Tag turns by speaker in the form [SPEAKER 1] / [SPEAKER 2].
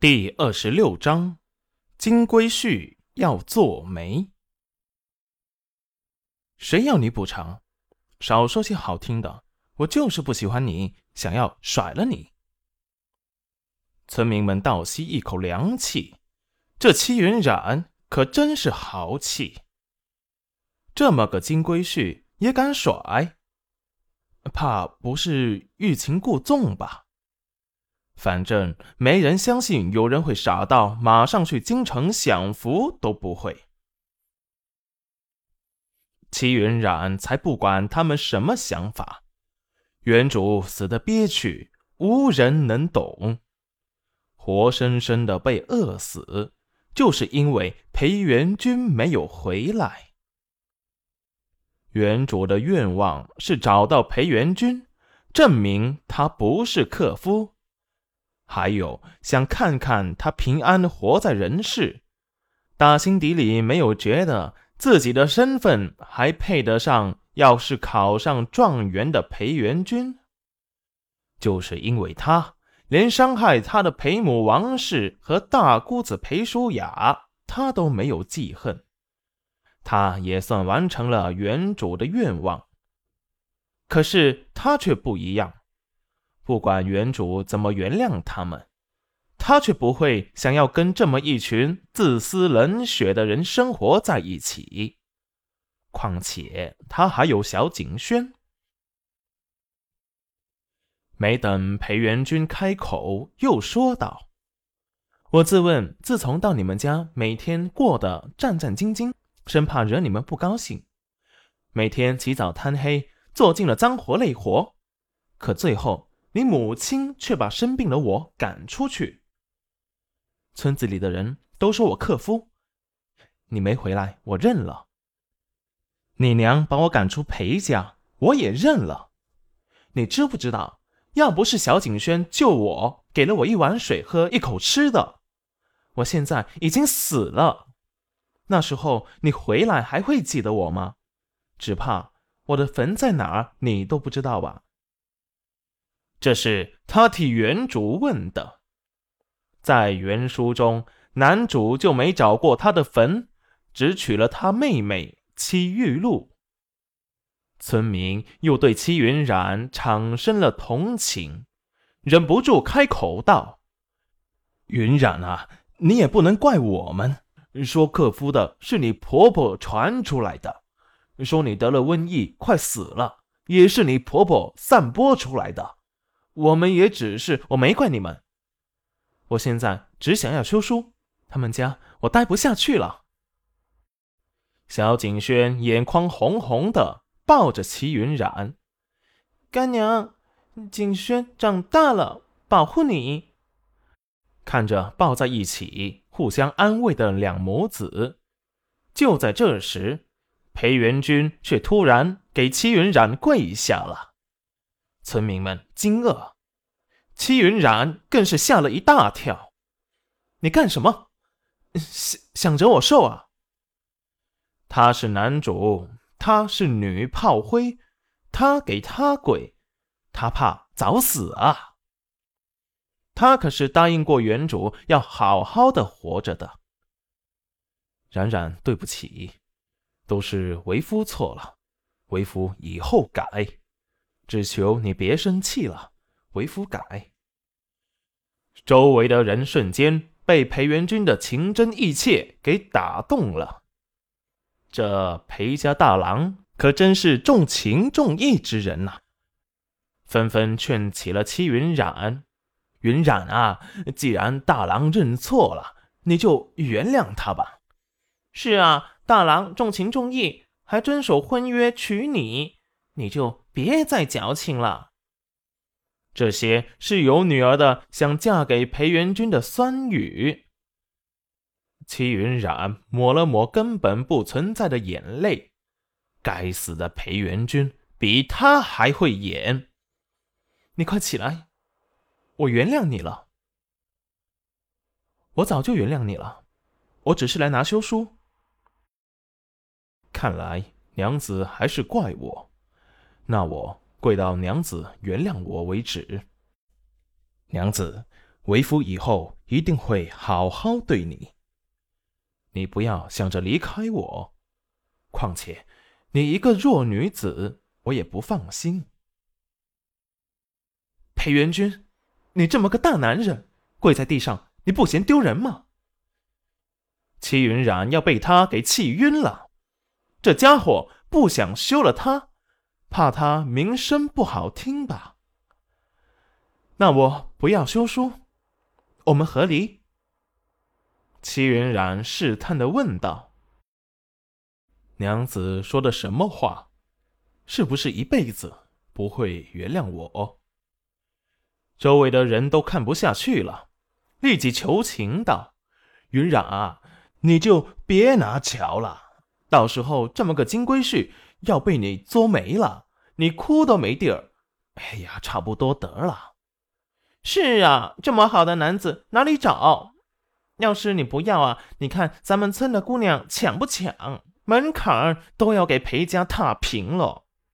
[SPEAKER 1] 第二十六章，金龟婿要做媒。谁要你补偿？少说些好听的，我就是不喜欢你，想要甩了你。村民们倒吸一口凉气，这戚云染可真是豪气。这么个金龟婿也敢甩？怕不是欲擒故纵吧？反正没人相信有人会傻到马上去京城享福都不会。齐云染才不管他们什么想法，原主死的憋屈，无人能懂，活生生的被饿死，就是因为裴元君没有回来。原主的愿望是找到裴元君，证明他不是克夫。还有想看看他平安活在人世，打心底里没有觉得自己的身份还配得上要是考上状元的裴元君。就是因为他连伤害他的裴母王氏和大姑子裴淑雅，他都没有记恨，他也算完成了原主的愿望。可是他却不一样。不管原主怎么原谅他们，他却不会想要跟这么一群自私冷血的人生活在一起。况且他还有小景轩。没等裴元君开口，又说道：“我自问，自从到你们家，每天过得战战兢兢，生怕惹你们不高兴，每天起早贪黑，做尽了脏活累活，可最后……”你母亲却把生病的我赶出去。村子里的人都说我克夫，你没回来，我认了。你娘把我赶出裴家，我也认了。你知不知道，要不是小景轩救我，给了我一碗水喝，一口吃的，我现在已经死了。那时候你回来还会记得我吗？只怕我的坟在哪儿，你都不知道吧。这是他替原主问的，在原书中，男主就没找过他的坟，只娶了他妹妹戚玉露。村民又对戚云染产生了同情，忍不住开口道：“云染啊，你也不能怪我们，说克夫的是你婆婆传出来的，说你得了瘟疫快死了，也是你婆婆散播出来的。”我们也只是，我没怪你们。我现在只想要休书，他们家我待不下去了。小景轩眼眶红红的，抱着齐云染，干娘，景轩长大了，保护你。看着抱在一起，互相安慰的两母子，就在这时，裴元君却突然给齐云染跪下了。村民们惊愕，戚云染更是吓了一大跳。你干什么？想想着我瘦啊？他是男主，他是女炮灰，他给他跪，他怕早死啊！他可是答应过原主要好好的活着的。冉冉，对不起，都是为夫错了，为夫以后改。只求你别生气了，为夫改。周围的人瞬间被裴元君的情真意切给打动了。这裴家大郎可真是重情重义之人呐！纷纷劝起了戚云染：“云染啊，既然大郎认错了，你就原谅他吧。”“是啊，大郎重情重义，还遵守婚约娶你，你就。”别再矫情了。这些是有女儿的想嫁给裴元君的酸语。戚云染抹了抹根本不存在的眼泪。该死的裴元君比他还会演。你快起来，我原谅你了。我早就原谅你了，我只是来拿休书。看来娘子还是怪我。那我跪到娘子原谅我为止。娘子，为夫以后一定会好好对你。你不要想着离开我，况且你一个弱女子，我也不放心。裴元君，你这么个大男人，跪在地上，你不嫌丢人吗？戚云染要被他给气晕了，这家伙不想休了他，怕他名声不好听吧？那我不要休书，我们和离。戚云染试探的问道：“娘子说的什么话？是不是一辈子不会原谅我？”周围的人都看不下去了，立即求情道：“云染啊，你就别拿巧了，到时候这么个金龟婿要被你作没了，你哭都没地儿。哎呀，差不多得了。”是啊，这么好的男子哪里找？要是你不要啊，你看咱们村的姑娘抢不抢？门槛都要给裴家踏平了。